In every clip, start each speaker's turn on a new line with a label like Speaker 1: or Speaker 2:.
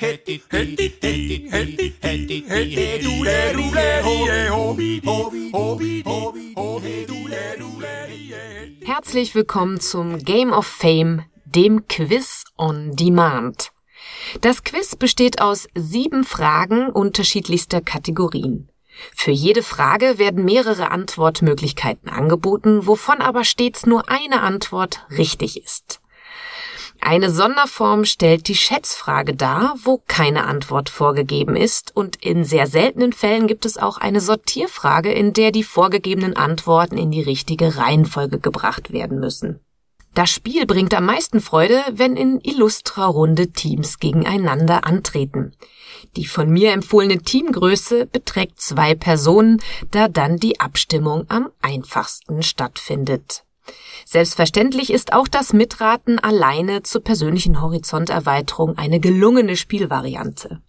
Speaker 1: Herzlich willkommen zum Game of Fame, dem Quiz on Demand. Das Quiz besteht aus sieben Fragen unterschiedlichster Kategorien. Für jede Frage werden mehrere Antwortmöglichkeiten angeboten, wovon aber stets nur eine Antwort richtig ist. Eine Sonderform stellt die Schätzfrage dar, wo keine Antwort vorgegeben ist, und in sehr seltenen Fällen gibt es auch eine Sortierfrage, in der die vorgegebenen Antworten in die richtige Reihenfolge gebracht werden müssen. Das Spiel bringt am meisten Freude, wenn in illustrer Runde Teams gegeneinander antreten. Die von mir empfohlene Teamgröße beträgt zwei Personen, da dann die Abstimmung am einfachsten stattfindet. Selbstverständlich ist auch das Mitraten alleine zur persönlichen Horizonterweiterung eine gelungene Spielvariante.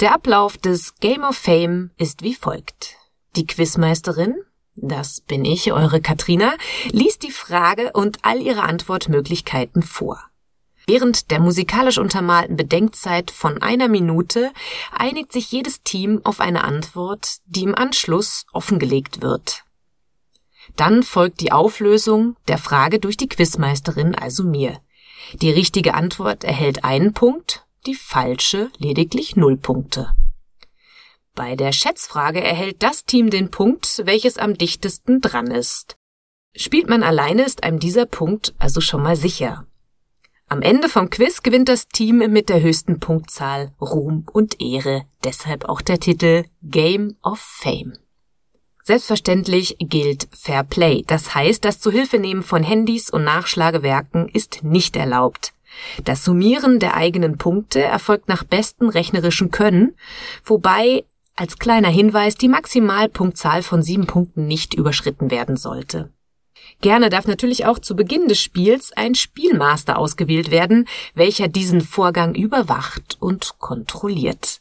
Speaker 1: Der Ablauf des Game of Fame ist wie folgt. Die Quizmeisterin, das bin ich, eure Katrina, liest die Frage und all ihre Antwortmöglichkeiten vor. Während der musikalisch untermalten Bedenkzeit von einer Minute einigt sich jedes Team auf eine Antwort, die im Anschluss offengelegt wird. Dann folgt die Auflösung der Frage durch die Quizmeisterin, also mir. Die richtige Antwort erhält einen Punkt, die falsche lediglich null Punkte. Bei der Schätzfrage erhält das Team den Punkt, welches am dichtesten dran ist. Spielt man alleine, ist einem dieser Punkt also schon mal sicher. Am Ende vom Quiz gewinnt das Team mit der höchsten Punktzahl Ruhm und Ehre, deshalb auch der Titel Game of Fame. Selbstverständlich gilt Fair Play, das heißt, das Zuhilfenehmen von Handys und Nachschlagewerken ist nicht erlaubt. Das Summieren der eigenen Punkte erfolgt nach bestem rechnerischen Können, wobei als kleiner Hinweis die Maximalpunktzahl von sieben Punkten nicht überschritten werden sollte. Gerne darf natürlich auch zu Beginn des Spiels ein Spielmaster ausgewählt werden, welcher diesen Vorgang überwacht und kontrolliert.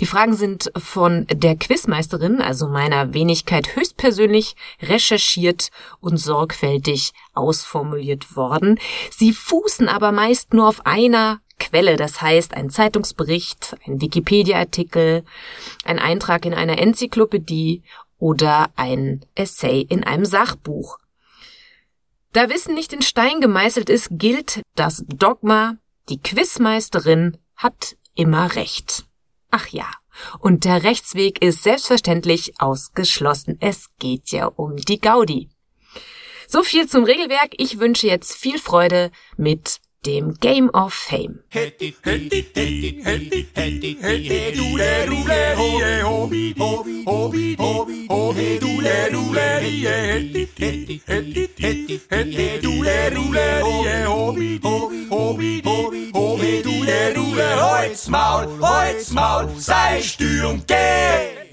Speaker 1: Die Fragen sind von der Quizmeisterin, also meiner Wenigkeit höchstpersönlich, recherchiert und sorgfältig ausformuliert worden. Sie fußen aber meist nur auf einer Quelle, das heißt ein Zeitungsbericht, ein Wikipedia-Artikel, ein Eintrag in einer Enzyklopädie oder ein Essay in einem Sachbuch. Da Wissen nicht in Stein gemeißelt ist, gilt das Dogma, die Quizmeisterin hat immer recht. Ach ja, und der Rechtsweg ist selbstverständlich ausgeschlossen. Es geht ja um die Gaudi. So viel zum Regelwerk. Ich wünsche jetzt viel Freude mit dem Game of Fame.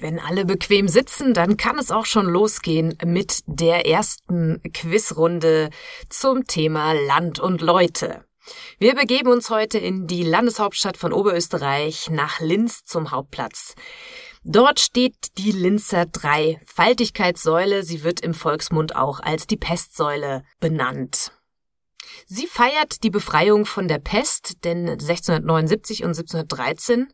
Speaker 1: Wenn alle bequem sitzen, dann kann es auch schon losgehen mit der ersten Quizrunde zum Thema Land und Leute. Wir begeben uns heute in die Landeshauptstadt von Oberösterreich nach Linz zum Hauptplatz. Dort steht die Linzer Dreifaltigkeitssäule. Sie wird im Volksmund auch als die Pestsäule benannt. Sie feiert die Befreiung von der Pest, denn 1679 und 1713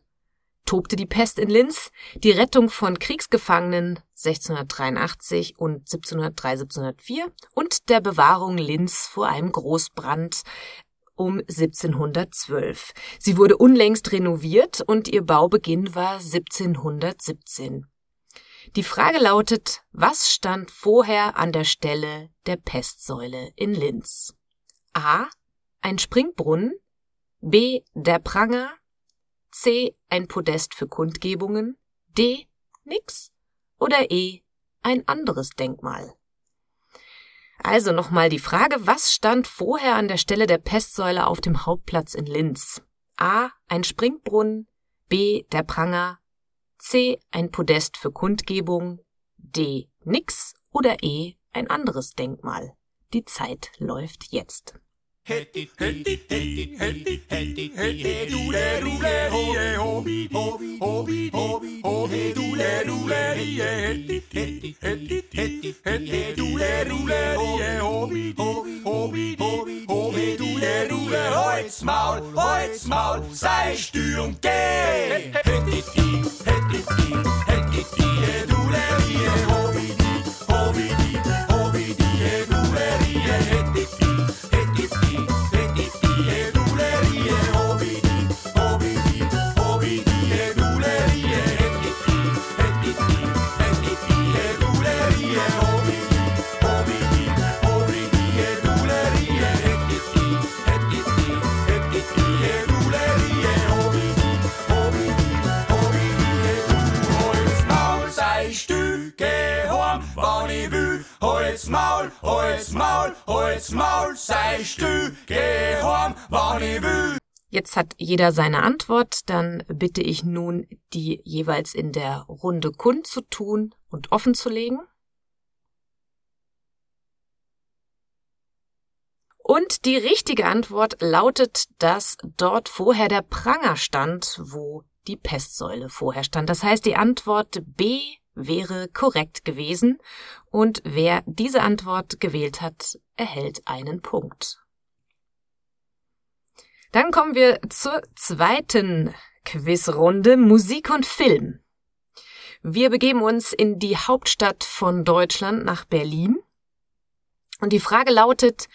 Speaker 1: tobte die Pest in Linz, die Rettung von Kriegsgefangenen 1683 und 1703, 1704 und der Bewahrung Linz vor einem Großbrand um 1712. Sie wurde unlängst renoviert und ihr Baubeginn war 1717. Die Frage lautet, was stand vorher an der Stelle der Pestsäule in Linz? A. Ein Springbrunnen, B. Der Pranger, C. Ein Podest für Kundgebungen, D. Nix oder E. Ein anderes Denkmal. Also nochmal die Frage, was stand vorher an der Stelle der Pestsäule auf dem Hauptplatz in Linz? A. Ein Springbrunnen, B. Der Pranger, C. Ein Podest für Kundgebung, D. Nix oder E. Ein anderes Denkmal. Die Zeit läuft jetzt.
Speaker 2: Maul, Holz, Maul, sei Stürm, geh! Hetti, hetti, hetti, hetti, dule, hobi, Holz Maul, sei du, geh heim, wann ich will.
Speaker 1: Jetzt hat jeder seine Antwort, dann bitte ich nun, die jeweils in der Runde kundzutun und offen zu legen. Und die richtige Antwort lautet, dass dort vorher der Pranger stand, wo die Pestsäule vorher stand. Das heißt, die Antwort B wäre korrekt gewesen und wer diese Antwort gewählt hat, erhält einen Punkt. Dann kommen wir zur zweiten Quizrunde Musik und Film. Wir begeben uns in die Hauptstadt von Deutschland nach Berlin. Und die Frage lautet,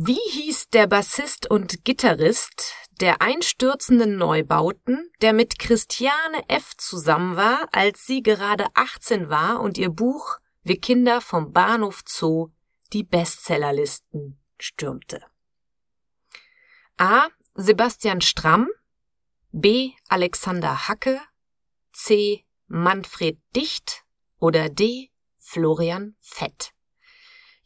Speaker 1: wie hieß der Bassist und Gitarrist der einstürzenden Neubauten, der mit Christiane F. zusammen war, als sie gerade 18 war und ihr Buch Wir Kinder vom Bahnhof Zoo die Bestsellerlisten stürmte. A. Sebastian Stramm, B. Alexander Hacke, C. Manfred Dicht oder D. Florian Fett.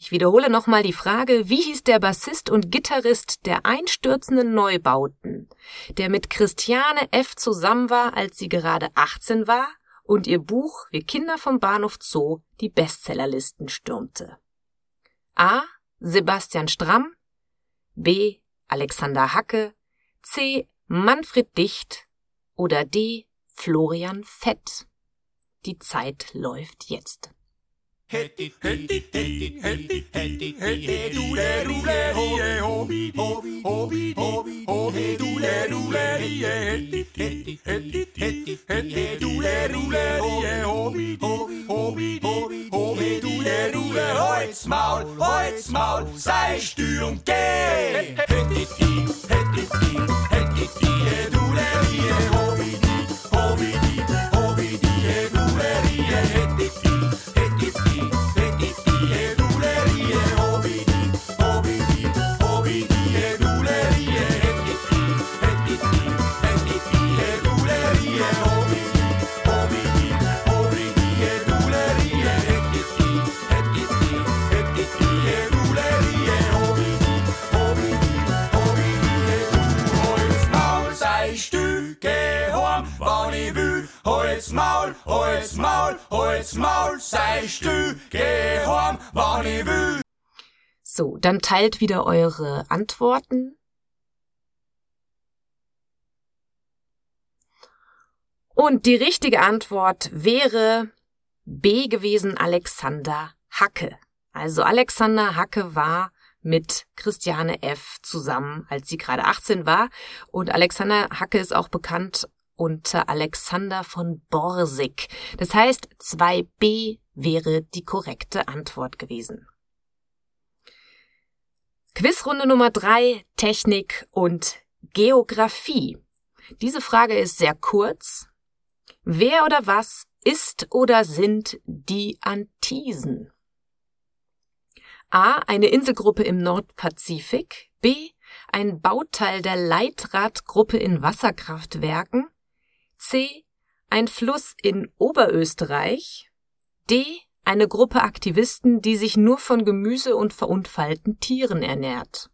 Speaker 1: Ich wiederhole nochmal die Frage, wie hieß der Bassist und Gitarrist der einstürzenden Neubauten, der mit Christiane F. zusammen war, als sie gerade 18 war und ihr Buch Wir Kinder vom Bahnhof Zoo die Bestsellerlisten stürmte? A. Sebastian Stramm, B. Alexander Hacke, C. Manfred Dicht oder D. Florian Fett. Die Zeit läuft jetzt.
Speaker 2: Hetti, hetti, hetti, hetti, hetti, hetti, dule, dule, hobe, hobi, hobi, hobi, hobi, hobi, dule, dule, hetti, hetti, hetti, hetti, hetti, dule, dule, hobi, hobi, hobi, hobi, hobi, dule, dule, Holz, Maul, Holz, Maul, sei Stürm, geh! Hetti, hetti, hetti, Holz Maul, Holz Maul, sei du, geh heim, wann ich will.
Speaker 1: So, dann teilt wieder eure Antworten. Und die richtige Antwort wäre B gewesen Alexander Hacke. Also Alexander Hacke war mit Christiane F. zusammen, als sie gerade 18 war. Und Alexander Hacke ist auch bekannt unter Alexander von Borsig. Das heißt, 2b wäre die korrekte Antwort gewesen. Quizrunde Nummer 3, Technik und Geographie. Diese Frage ist sehr kurz. Wer oder was ist oder sind die Antisen? A. Eine Inselgruppe im Nordpazifik. B. Ein Bauteil der Leitradgruppe in Wasserkraftwerken. C. Ein Fluss in Oberösterreich. D. Eine Gruppe Aktivisten, die sich nur von Gemüse und verunfallten Tieren ernährt.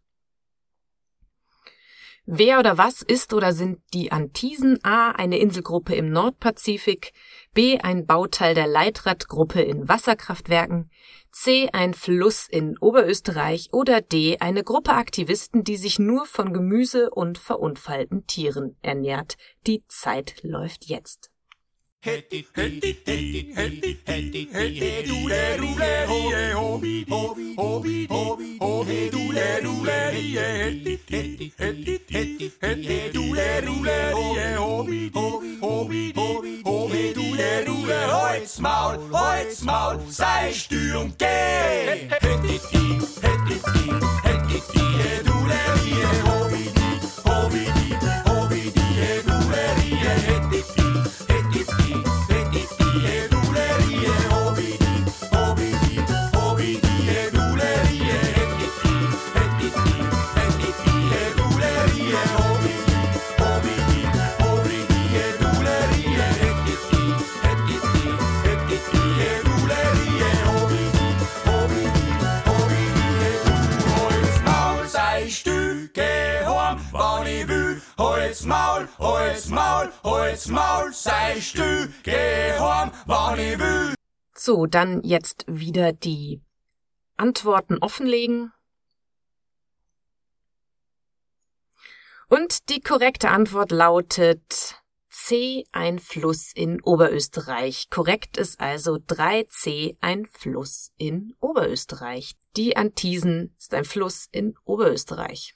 Speaker 1: Wer oder was ist oder sind die Antisen? A. Eine Inselgruppe im Nordpazifik. B. Ein Bauteil der Leitradgruppe in Wasserkraftwerken. C. Ein Fluss in Oberösterreich. Oder D. Eine Gruppe Aktivisten, die sich nur von Gemüse und verunfallten Tieren ernährt. Die Zeit läuft jetzt.
Speaker 2: Hätti, hätti, hätti, hätti, hätti, hätti, du le rule ho, hobi, hobi, hobi, hobi, hobi, du le rule hätti, hätti, hätti, hätti, hätti, du le rule ho, hobi, hobi, hobi, hobi, hobi, du le rule, holz Maul, holz Maul, sei stür und geh. Hätti, hätti, hätti, hätti, du le hobi, hobi, hobi, du le hätti, Holz Maul, Holz Maul, sei still, geh heim, wann ich will.
Speaker 1: So, dann jetzt wieder die Antworten offenlegen. Und die korrekte Antwort lautet C, ein Fluss in Oberösterreich. Korrekt ist also 3C, ein Fluss in Oberösterreich. Die Antisen ist ein Fluss in Oberösterreich.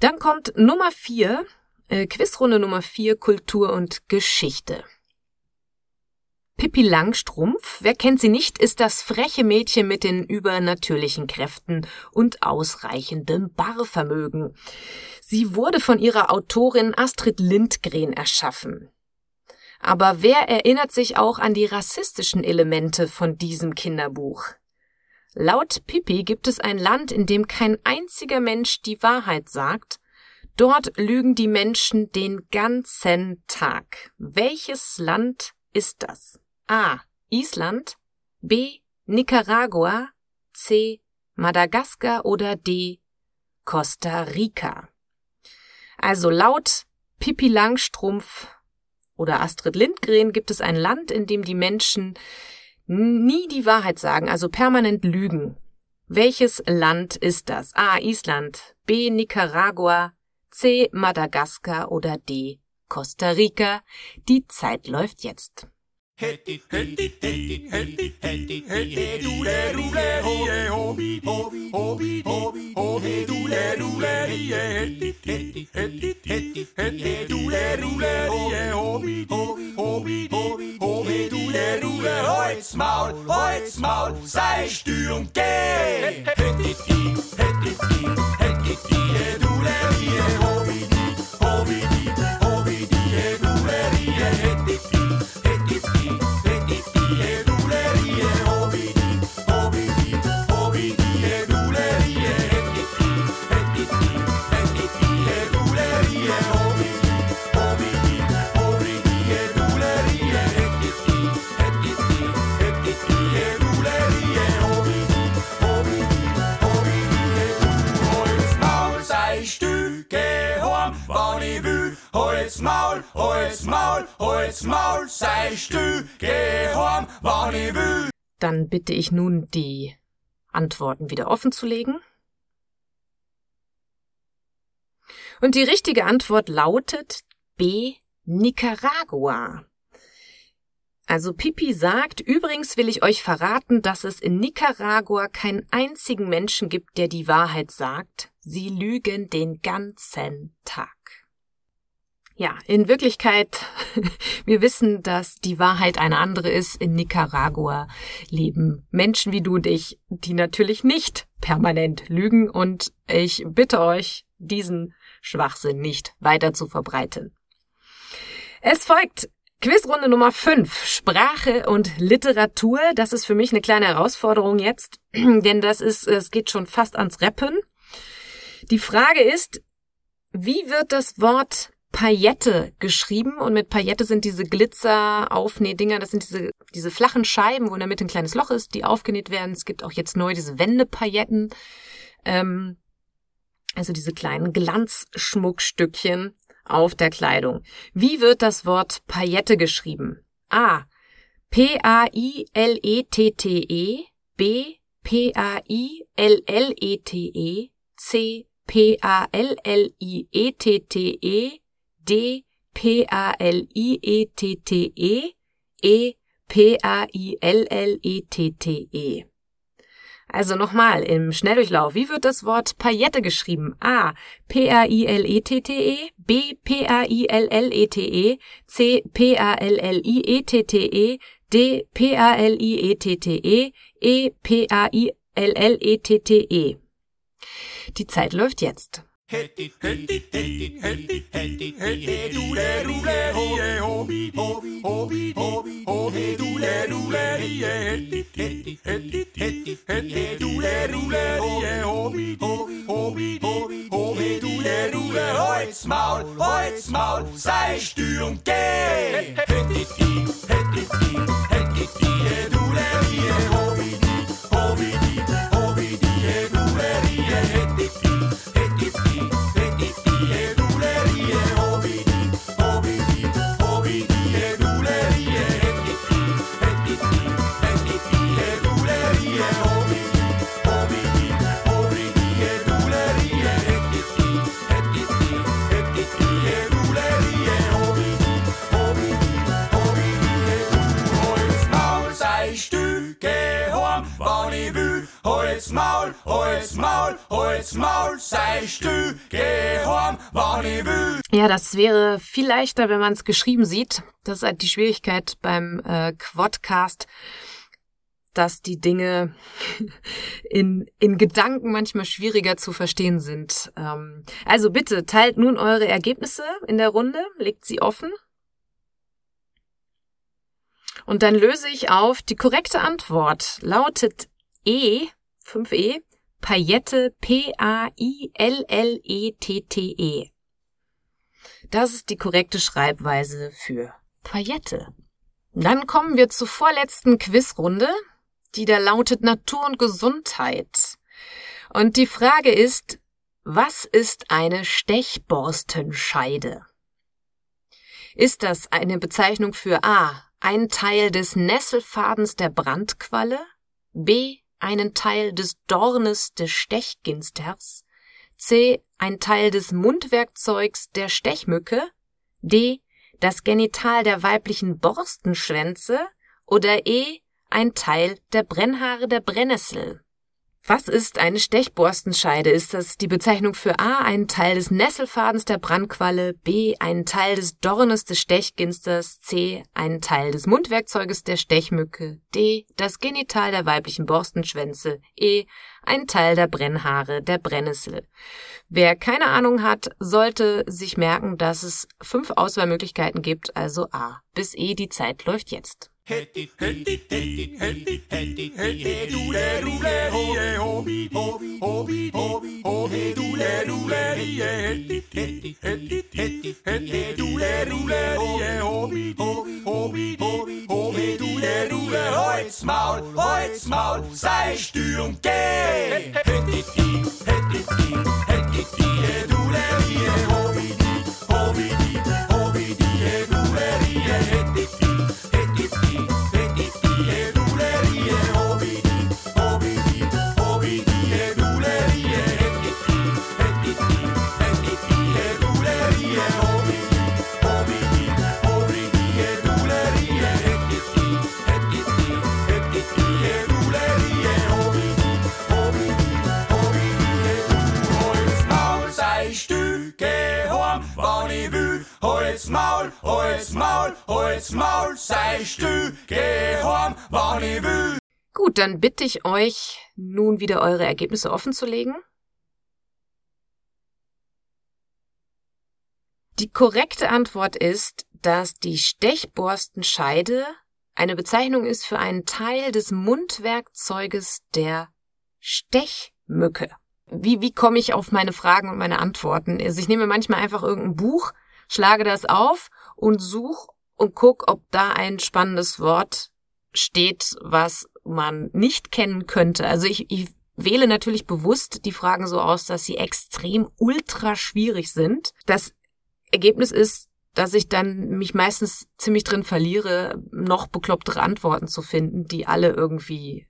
Speaker 1: Dann kommt Nummer vier, äh, Quizrunde Nummer vier, Kultur und Geschichte. Pippi Langstrumpf, wer kennt sie nicht, ist das freche Mädchen mit den übernatürlichen Kräften und ausreichendem Barvermögen. Sie wurde von ihrer Autorin Astrid Lindgren erschaffen. Aber wer erinnert sich auch an die rassistischen Elemente von diesem Kinderbuch? Laut Pippi gibt es ein Land, in dem kein einziger Mensch die Wahrheit sagt. Dort lügen die Menschen den ganzen Tag. Welches Land ist das? A. Island, B. Nicaragua, C. Madagaskar oder D. Costa Rica. Also laut Pippi Langstrumpf oder Astrid Lindgren gibt es ein Land, in dem die Menschen nie die Wahrheit sagen, also permanent lügen. Welches Land ist das? A. Island, B. Nicaragua, C. Madagaskar oder D. Costa Rica. Die Zeit läuft jetzt.
Speaker 2: Du le rule Holz Maul, Holz Maul, sei stür und geh. Hätti, hätti, hätti, hätti, du le hobi, hobi, Holz Maul, sei still, geh heim, wann ich will.
Speaker 1: Dann bitte ich nun, die Antworten wieder offen zu legen. Und die richtige Antwort lautet B. Nicaragua. Also Pipi sagt, übrigens will ich euch verraten, dass es in Nicaragua keinen einzigen Menschen gibt, der die Wahrheit sagt. Sie lügen den ganzen Tag. Ja, in Wirklichkeit, wir wissen, dass die Wahrheit eine andere ist. In Nicaragua leben Menschen wie du und ich, die natürlich nicht permanent lügen und ich bitte euch, diesen Schwachsinn nicht weiter zu verbreiten. Es folgt Quizrunde Nummer 5, Sprache und Literatur. Das ist für mich eine kleine Herausforderung jetzt, denn das ist, es geht schon fast ans Rappen. Die Frage ist, wie wird das Wort Paillette geschrieben und mit Paillette sind diese Glitzer-Aufnähdinger, das sind diese, diese flachen Scheiben, wo in der Mitte ein kleines Loch ist, die aufgenäht werden. Es gibt auch jetzt neu diese Wendepailletten. Ähm, Also diese kleinen Glanzschmuckstückchen auf der Kleidung. Wie wird das Wort Paillette geschrieben? A. P-A-I-L-E-T-T-E. B. P-A-I-L-L-E-T-E. C. P-A-L-L-I-E-T-T-E. D. P-A-L-I-E-T-T-E. E. P-A-I-L-L-E-T-T-E. Also nochmal im Schnelldurchlauf. Wie wird das Wort Paillette geschrieben? A. P-A-I-L-E-T-T-E. B. P-A-I-L-L-E-T-E. C. P-A-L-L-I-E-T-T-E. D. P-A-L-I-E-T-T-E. E. P-A-I-L-L-E-T-T-E. Die Zeit läuft jetzt.
Speaker 2: Hätti, hätti, hätti, hätti, hätti, hätti, du le, du le, ho, ho, ho, ho, ho, ho, he, du le, du le, hätti, hätti, hätti, hätti, hätti, du le, du le, ho, ho, ho, ho, ho, he, du le, du le, holt's Maul, holt's Maul, sei stü und geh. Hätti, Holz Maul, Holz Maul, sei du, geh heim, wann ich will.
Speaker 1: Ja, das wäre viel leichter, wenn man es geschrieben sieht. Das ist halt die Schwierigkeit beim äh, Quadcast, dass die Dinge in, in Gedanken manchmal schwieriger zu verstehen sind. Ähm, also bitte teilt nun eure Ergebnisse in der Runde, legt sie offen. Und dann löse ich auf. Die korrekte Antwort lautet E 5e, Paillette, P-A-I-L-L-E-T-T-E. Das ist die korrekte Schreibweise für Paillette. Dann kommen wir zur vorletzten Quizrunde, die da lautet Natur und Gesundheit. Und die Frage ist, was ist eine Stechborstenscheide? Ist das eine Bezeichnung für A, ein Teil des Nesselfadens der Brandqualle, B, einen Teil des Dornes des Stechginsters, C. ein Teil des Mundwerkzeugs der Stechmücke, D. das Genital der weiblichen Borstenschwänze oder E. ein Teil der Brennhaare der Brennnessel. Was ist eine Stechborstenscheide? Ist das die Bezeichnung für A, einen Teil des Nesselfadens der Brandqualle, B, einen Teil des Dornes des Stechginsters, C, einen Teil des Mundwerkzeuges der Stechmücke, D, das Genital der weiblichen Borstenschwänze, E, ein Teil der Brennhaare der Brennnessel. Wer keine Ahnung hat, sollte sich merken, dass es fünf Auswahlmöglichkeiten gibt, also A bis E, die Zeit läuft jetzt.
Speaker 2: Hätti, hätti, hätti, hätti, hätti, hätti, du le, du le, ho, ho, ho, ho, ho, ho, he, du le, du le, hätti, hätti, hätti, hätti, hätti, du le, du le, ho, ho, ho, ho, ho, ho, he, du le, du le, holt's Maul, holt's Maul, sei stü und geh. Hätti, hätti, hätti, hätti, hätti, du le, Maul, Holz Maul, Holz Maul, seist du, geh heim, wann ich will.
Speaker 1: Gut, dann bitte ich euch, nun wieder eure Ergebnisse offen zu legen. Die korrekte Antwort ist, dass die Stechborstenscheide eine Bezeichnung ist für einen Teil des Mundwerkzeuges der Stechmücke. Wie, wie komme ich auf meine Fragen und meine Antworten? Also ich nehme manchmal einfach irgendein Buch, schlage das auf und such und guck, ob da ein spannendes Wort steht, was man nicht kennen könnte. Also ich, ich wähle natürlich bewusst die Fragen so aus, dass sie extrem ultra schwierig sind. Das Ergebnis ist, dass ich dann mich meistens ziemlich drin verliere, noch beklopptere Antworten zu finden, die alle irgendwie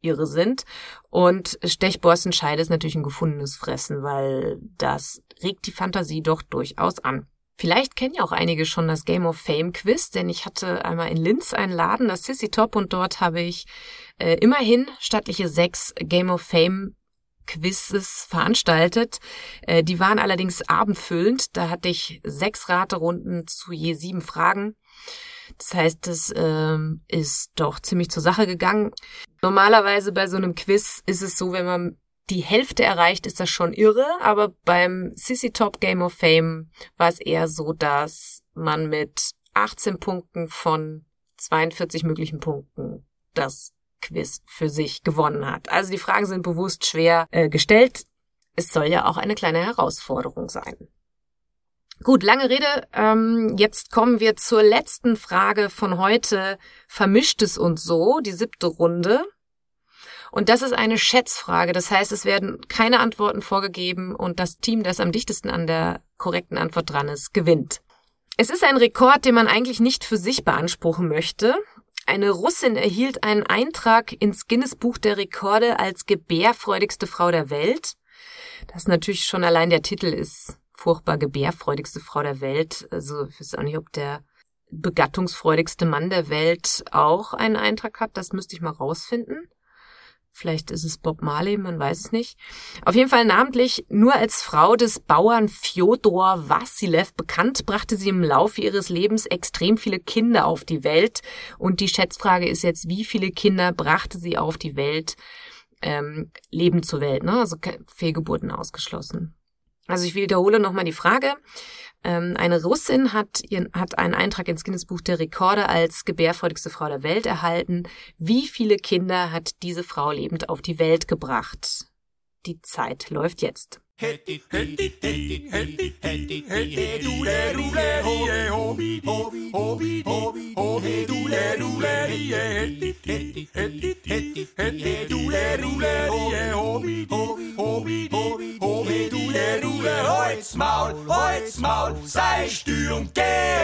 Speaker 1: irre sind. Und Stechborstenscheide ist natürlich ein gefundenes Fressen, weil das regt die Fantasie doch durchaus an. Vielleicht kennen ja auch einige schon das Game of Fame Quiz, denn ich hatte einmal in Linz einen Laden, das Sissy Top, und dort habe ich äh, immerhin stattliche sechs Game of Fame Quizzes veranstaltet. Äh, die waren allerdings abendfüllend. Da hatte ich sechs Raterunden zu je sieben Fragen. Das heißt, es ähm, ist doch ziemlich zur Sache gegangen. Normalerweise bei so einem Quiz ist es so, wenn man die Hälfte erreicht, ist das schon irre, aber beim Sissy Top Game of Fame war es eher so, dass man mit 18 Punkten von 42 möglichen Punkten das Quiz für sich gewonnen hat. Also die Fragen sind bewusst schwer äh, gestellt. Es soll ja auch eine kleine Herausforderung sein. Gut, lange Rede. Ähm, jetzt kommen wir zur letzten Frage von heute. Vermischt es uns so, die siebte Runde. Und das ist eine Schätzfrage. Das heißt, es werden keine Antworten vorgegeben und das Team, das am dichtesten an der korrekten Antwort dran ist, gewinnt. Es ist ein Rekord, den man eigentlich nicht für sich beanspruchen möchte. Eine Russin erhielt einen Eintrag ins Guinness Buch der Rekorde als gebärfreudigste Frau der Welt. Das ist natürlich schon allein der Titel ist furchtbar gebärfreudigste Frau der Welt. Also ich weiß auch nicht, ob der begattungsfreudigste Mann der Welt auch einen Eintrag hat. Das müsste ich mal rausfinden. Vielleicht ist es Bob Marley, man weiß es nicht. Auf jeden Fall namentlich nur als Frau des Bauern Fjodor Vassilev bekannt, brachte sie im Laufe ihres Lebens extrem viele Kinder auf die Welt. Und die Schätzfrage ist jetzt, wie viele Kinder brachte sie auf die Welt? Ähm, Leben zur Welt, ne? Also Fehlgeburten ausgeschlossen. Also ich wiederhole nochmal die Frage. Ähm, eine Russin hat, ihren, hat einen Eintrag ins Guinness Buch der Rekorde als gebärfreudigste Frau der Welt erhalten. Wie viele Kinder hat diese Frau lebend auf die Welt gebracht? Die Zeit läuft jetzt.
Speaker 2: Sei stür und geh.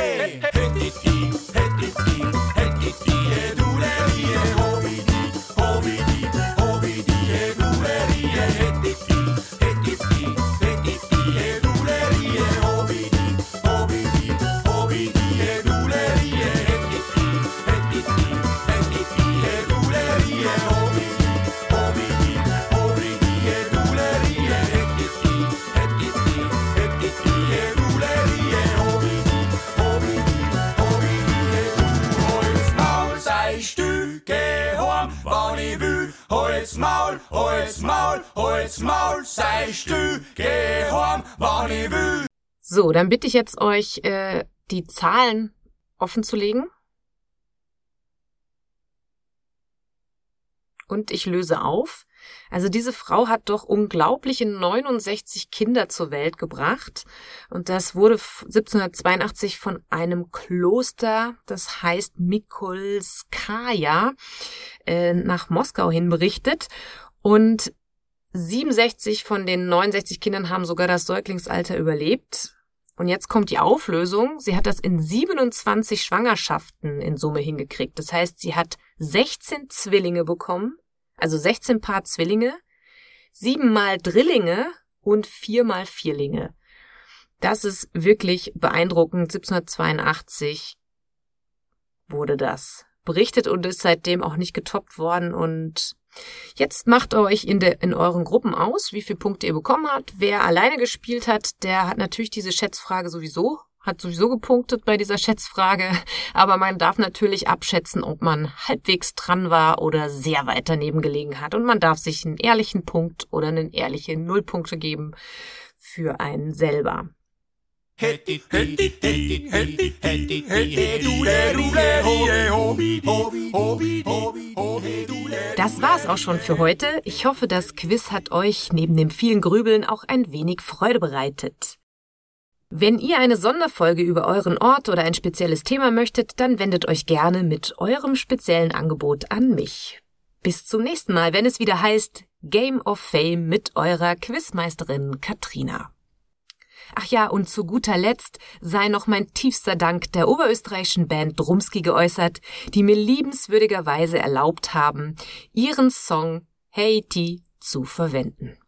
Speaker 2: Maul, Holz, Maul, Holz, Maul, sei Stücke Horn, wann ich will.
Speaker 1: So, dann bitte ich jetzt euch, äh, die Zahlen offen zu legen. Und ich löse auf. Also diese Frau hat doch unglaubliche 69 Kinder zur Welt gebracht. Und das wurde f- 1782 von einem Kloster, das heißt Mikolskaja, äh, nach Moskau hin berichtet. Und 67 von den 69 Kindern haben sogar das Säuglingsalter überlebt. Und jetzt kommt die Auflösung. Sie hat das in 27 Schwangerschaften in Summe hingekriegt. Das heißt, sie hat 16 Zwillinge bekommen, also 16 Paar Zwillinge, siebenmal Drillinge und viermal Vierlinge. Das ist wirklich beeindruckend. 1782 wurde das berichtet und ist seitdem auch nicht getoppt worden und Jetzt macht euch in, der, in euren Gruppen aus, wie viele Punkte ihr bekommen habt. Wer alleine gespielt hat, der hat natürlich diese Schätzfrage sowieso, hat sowieso gepunktet bei dieser Schätzfrage. Aber man darf natürlich abschätzen, ob man halbwegs dran war oder sehr weit daneben gelegen hat. Und man darf sich einen ehrlichen Punkt oder einen ehrlichen Nullpunkte geben für einen selber. Das war's auch schon für heute. Ich hoffe, das Quiz hat euch neben dem vielen Grübeln auch ein wenig Freude bereitet. Wenn ihr eine Sonderfolge über euren Ort oder ein spezielles Thema möchtet, dann wendet euch gerne mit eurem speziellen Angebot an mich. Bis zum nächsten Mal, wenn es wieder heißt Game of Fame mit eurer Quizmeisterin Katrina. Ach ja, und zu guter Letzt sei noch mein tiefster Dank der oberösterreichischen Band Drumski geäußert, die mir liebenswürdigerweise erlaubt haben, ihren Song Haiti zu verwenden.